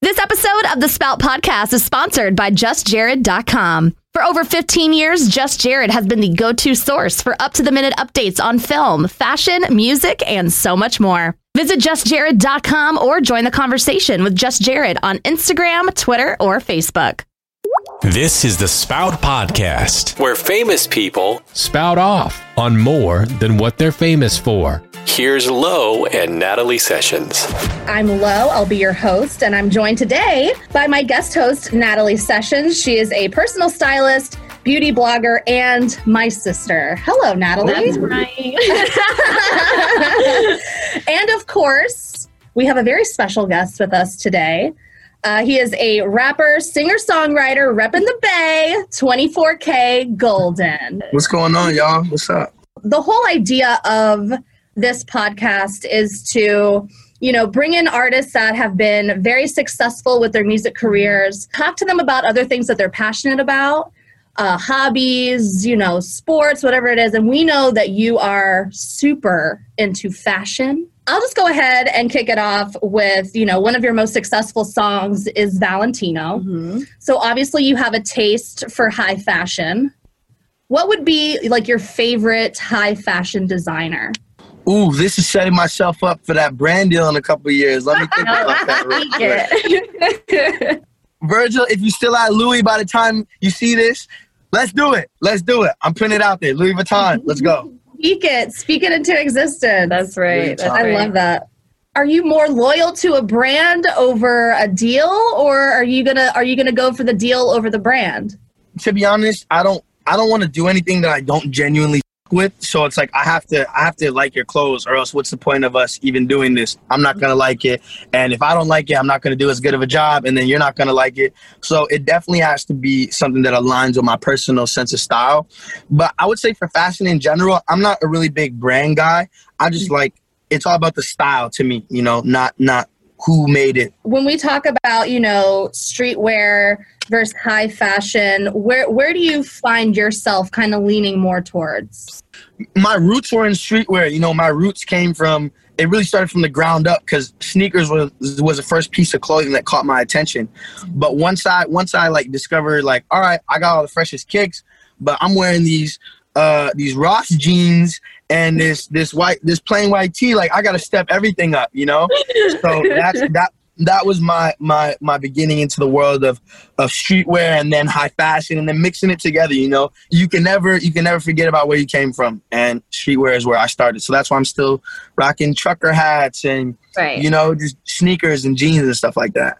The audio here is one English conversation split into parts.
This episode of the Spout Podcast is sponsored by JustJared.com. For over 15 years, Just Jared has been the go to source for up to the minute updates on film, fashion, music, and so much more. Visit JustJared.com or join the conversation with Just Jared on Instagram, Twitter, or Facebook. This is the Spout Podcast, where famous people spout off on more than what they're famous for. Here's Lo and Natalie Sessions. I'm Lo. I'll be your host, and I'm joined today by my guest host, Natalie Sessions. She is a personal stylist, beauty blogger, and my sister. Hello, Natalie. That's right. and of course, we have a very special guest with us today. Uh, he is a rapper, singer songwriter, repping the Bay, 24kGoldn. What's going on, y'all? What's up? The whole idea of this podcast is to you know, bring in artists that have been very successful with their music careers, talk to them about other things that they're passionate about, uh, hobbies, you know, sports, whatever it is. And we know that you are super into fashion. I'll just go ahead and kick it off with, you know, one of your most successful songs is Valentino. Mm-hmm. So obviously you have a taste for high fashion. What would be like your favorite high fashion designer? Ooh, this is setting myself up for that brand deal in a couple years. Let me think about that real quick. Virgil, if you still at Louis by the time you see this, let's do it. Let's do it. I'm putting it out there. Louis Vuitton. Let's go. Speak it. Speak it into existence. That's right. That's I right. love that. Are you more loyal to a brand over a deal, or are you gonna are you gonna go for the deal over the brand? To be honest, I don't I don't want to do anything that I don't genuinely with. So it's like i have to i have to like your clothes or else what's the point of us even doing this? I'm not gonna like it. And if i don't like it i'm not gonna do as good of a job and then you're not gonna like it. So it definitely has to be something that aligns with my personal sense of style. But i would say for fashion in general i'm not a really big brand guy. I just mm-hmm. like it's all about the style to me you know not not who made it. When we talk about, you know, streetwear versus high fashion, where where do you find yourself kind of leaning more towards? My roots were in streetwear. You know, my roots came from it really started from the ground up because sneakers was was the first piece of clothing that caught my attention. But once I once I like discovered like, all right, I got all the freshest kicks, but I'm wearing these uh these Ross jeans and this this white this plain white tee like i gotta step everything up you know? So that's that that was my my my beginning into the world of of streetwear and then high fashion and then mixing it together you know? You can never you can never forget about where you came from and streetwear is where i started. So that's why i'm still rocking trucker hats and right. you know just sneakers and jeans and stuff like that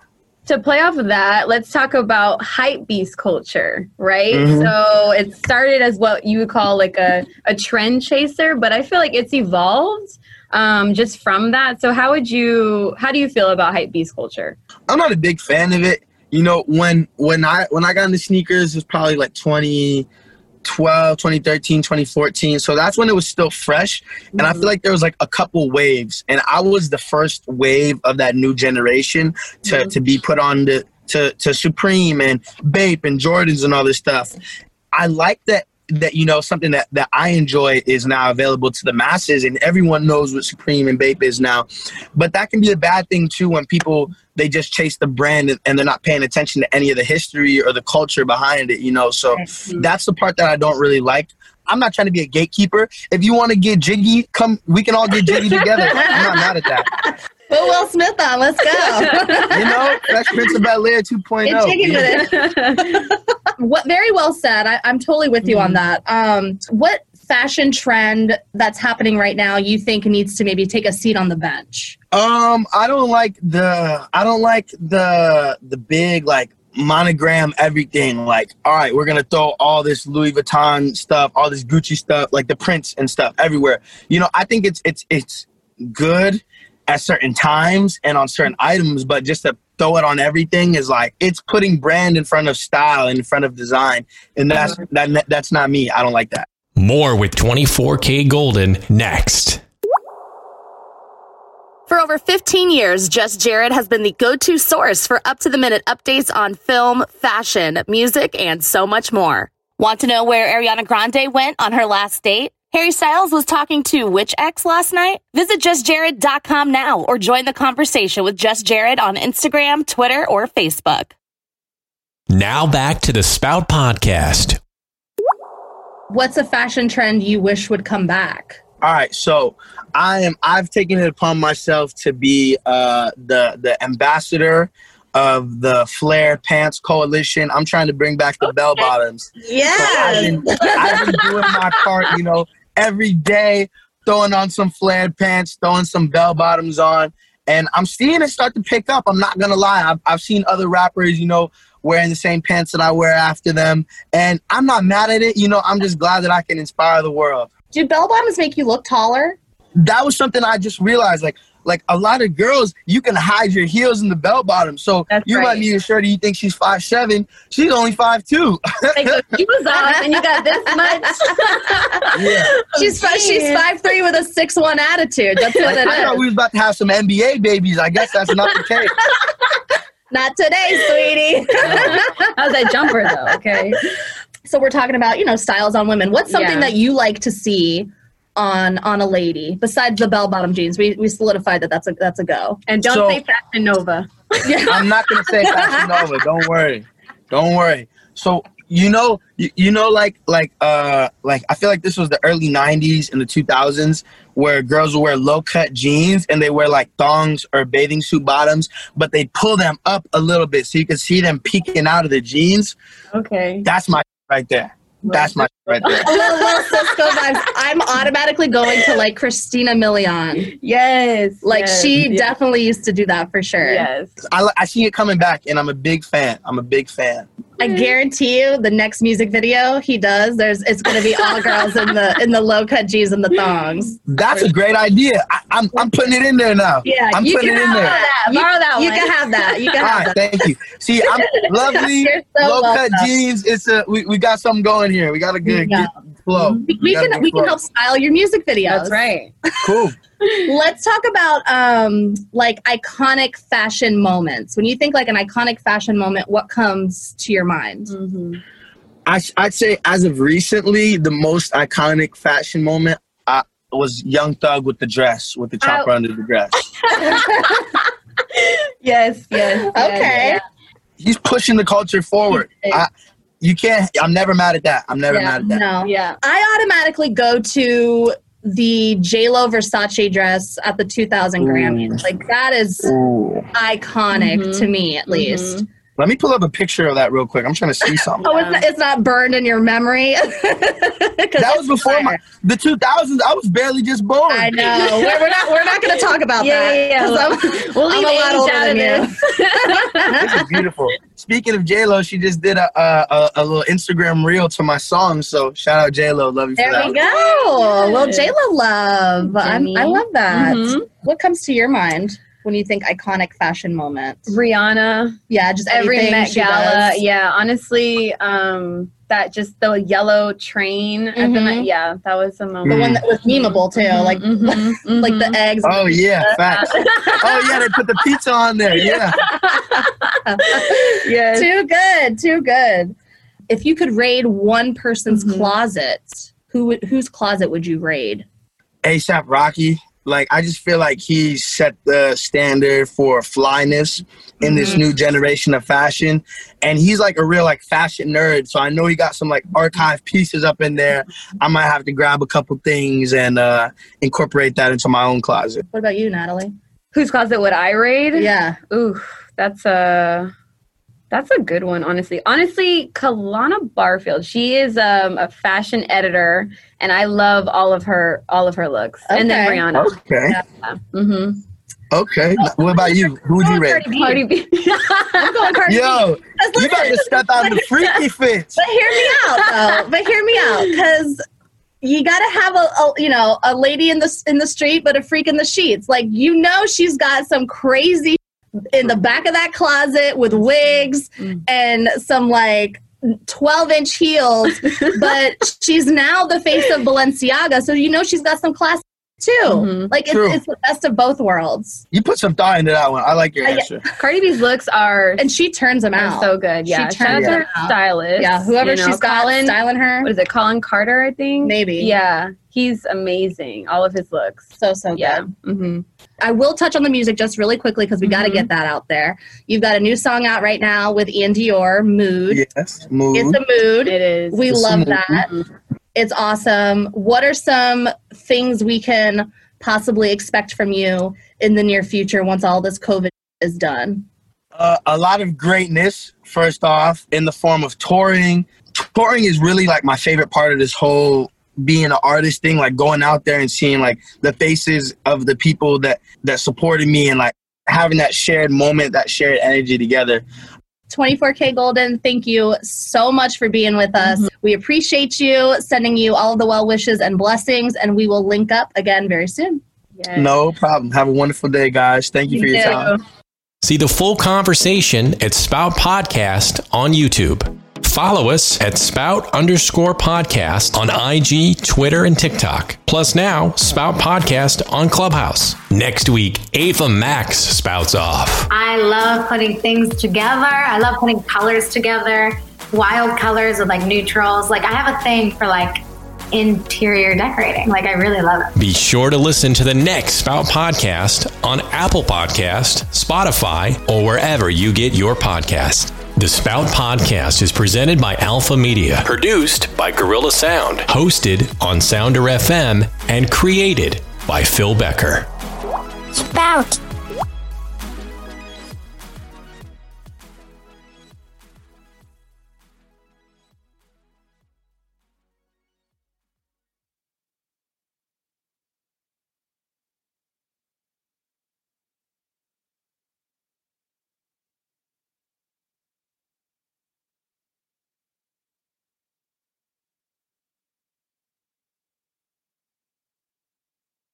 to play off of that, let's talk about hype beast culture, right? Mm-hmm. So it started as what you would call like a, a trend chaser, but I feel like it's evolved um, just from that. So how would you how do you feel about hype beast culture? I'm not a big fan of it. You know, when when I when I got into sneakers, it was probably like 20 2012, 2013, 2014. So that's when it was still fresh. And mm-hmm. I feel like there was like a couple waves. And I was the first wave of that new generation to, mm-hmm. to be put on the to, to Supreme and Bape and Jordans and all this stuff. I like that that you know something that that I enjoy is now available to the masses and everyone knows what Supreme and Bape is now. But that can be a bad thing too when people they just chase the brand and, and they're not paying attention to any of the history or the culture behind it, you know. So that's the part that I don't really like. I'm not trying to be a gatekeeper. If you want to get jiggy, come we can all get jiggy together. I'm not mad at that. Put Will Smith on. Let's go. you know, Fresh Prince of Bel Air 2.0. what very well said. I, am totally with you mm-hmm. on that. Um, what fashion trend that's happening right now you think needs to maybe take a seat on the bench? Um, I don't like the I don't like the the big like monogram everything. Like, all right, we're gonna throw all this Louis Vuitton stuff, all this Gucci stuff, like the prints and stuff everywhere. You know, I think it's it's it's good at certain times and on certain items, but just to throw it on everything is like it's putting brand in front of style in front of design, and that's uh-huh. that that's not me. I don't like that. More with 24kGoldn next. For over 15 years, Just Jared has been the go to source for up to the minute updates on film, fashion, music, and so much more. Want to know where Ariana Grande went on her last date? Harry Styles was talking to which ex last night? Visit justjared.com now or join the conversation with Just Jared on Instagram, Twitter, or Facebook. Now back to the Spout Podcast. What's a fashion trend you wish would come back? All right, so I am. I've taken it upon myself to be uh, the the ambassador of the flare pants coalition. I'm trying to bring back the bell bottoms. Yeah. So I've, been, I've been doing my part, you know, every day, throwing on some flared pants, throwing some bell bottoms on, and I'm seeing it start to pick up. I'm not gonna lie. I've, I've seen other rappers, you know, wearing the same pants that I wear after them, and I'm not mad at it. You know, I'm just glad that I can inspire the world. Do bell bottoms make you look taller? That was something I just realized, like. Like a lot of girls, you can hide your heels in the bell bottom. So That's you right. let me assure you think she's five seven. She's only five two. Take those shoes off and you got this much. yeah. She's fi- she's five three with a six one attitude. That's what it I thought we was about to have some NBA babies. I guess that's not the case. Not today, sweetie. How's that jumper though? Okay. so we're talking about you know styles on women. What's something Yeah. that you like to see on on a lady besides the bell bottom jeans? We we solidified that that's a that's a go. And don't So- say Fashion Nova. I'm not gonna say Fashion Nova. Don't worry. Don't worry. So you know, you, you know, like like uh like I feel like this was the early '90s and the 2000s where girls would wear low cut jeans and they wear like thongs or bathing suit bottoms, but they pull them up a little bit so you can see them peeking out of the jeans. Okay. That's my right there. That's my right there. Little, little Sisqo vibes. I'm automatically going to like Christina Milian. Yes. Like yes, she yes, definitely used to do that for sure. Yes. I, I see it coming back, and I'm a big fan. I'm a big fan. I guarantee you, the next music video he does, there's it's going to be all girls in the in the low cut jeans and the thongs. That's a great idea. I, I'm I'm putting it in there now. Yeah, I'm you putting can it in have there. that. Borrow You- that You one. can have that. You can All have right, that. thank you. See, I'm lovely, so low cut jeans. It's a we, we got something going here. We got a good, Yeah. good flow. We, we can good we can help style your music videos. That's right. Cool. Let's talk about um like iconic fashion moments. When you think like an iconic fashion moment, what comes to your mind? Mm-hmm. I I'd say as of recently, the most iconic fashion moment uh, was Young Thug with the dress, with the chopper under the dress. Yes. Yes. Okay. He's pushing the culture forward. I, you can't. I'm never mad at that. I'm never Yeah, mad at that. no. Yeah. I automatically go to the J Lo Versace dress at the 2000 Grammys. Like that is Ooh. iconic Mhm. to me, at least. Let me pull up a picture of that real quick. I'm trying to see something. Oh, it's not, it's not burned in your memory. that was before my the 2000s. I was barely just born. I know. We're, we're not. We're not going to talk about Yeah, that. yeah, yeah. 'cause I'm- We'll I'm leave a lot older than you. this. this is beautiful. Speaking of J Lo, she just did a, a a a little Instagram reel to my song. So shout out J Lo, love you for There that. we go. Well, J Lo love. I'm, I love that. Mhm. What comes to your mind when you think iconic fashion moment? Rihanna, Yeah, just every Met Gala. does. Yeah, honestly, um, that just the yellow train at the. Met. Yeah, that was a moment. The one that was memeable too, Mhm, like mhm, like the eggs. Oh yeah, facts. oh yeah, they put the pizza on there. Yeah. yes. Too good, too good. If you could raid one person's Mhm. closet, who would, whose closet would you raid? ASAP Rocky. Like I just feel like he set the standard for flyness in this Mm-hmm. new generation of fashion. And he's like a real like fashion nerd. So I know he got some like archive pieces up in there. I might have to grab a couple things and uh incorporate that into my own closet. What about you, Natalie? Whose closet would I raid? Yeah. Ooh, that's a that's a good one. Honestly, honestly, Kahlana Barfield. She is um, a fashion editor, and I love all of her all of her looks. And then Okay. Rihanna. Okay. Mm-hmm. Okay. What about you? Who would you rate? Cardi B. I'm going Cardi B. Yo, 'Cause you about to step out the freaky fits. But hear me out, though. But hear me out, because you got to have a, a, you know, a lady in the in the street, but a freak in the sheets. Like you know, she's got some crazy in the back of that closet with wigs Mm. and some like. 12 inch heels, but she's now the face of Balenciaga. So you know she's got some class too. Mhm. Like it's, True. it's the best of both worlds. You put some thought into that one. I like your I- answer. Cardi B's looks are, And she turns them out. so good. Yeah, She turns shout out to them her out. stylist. yeah, whoever you know, she's got Kollin, styling her. What is it? Kollin Carter, I think. Maybe. Yeah, he's amazing. All of his looks. So, so good. Yeah. hmm I will touch on the music just really quickly because we got to get that out there. You've got a new song out right now with iann dior, Mood. Yes, mood. It's a mood. It is. We It's love mood. that. It's awesome. What are some things we can possibly expect from you in the near future once all this COVID is done? uh, a lot of greatness first off in the form of touring touring is really like my favorite part of this whole being an artist thing like going out there and seeing like the faces of the people that that supported me and like having that shared moment that shared energy together 24kGoldn, thank you so much for being with us. Mm-hmm. We appreciate you, sending you all of the well wishes and blessings, and we will link up again very soon. Yes. no problem have a wonderful day guys thank you for your time See the full conversation at Spout Podcast on YouTube. Follow us at Spout underscore podcast on IG, Twitter, and TikTok. Plus now, Spout Podcast on Clubhouse. Next week, Ava Max spouts off. I love putting things together. I love putting colors together, wild colors with like neutrals. Like I have a thing for like interior decorating. Like I really love it. Be sure to listen to the next Spout Podcast on Apple Podcast, Spotify, or wherever you get your podcast. The Spout Podcast is presented by Alpha Media, produced by Gorilla Sound, hosted on Sounder FM, and created by Phil Becker. Spout.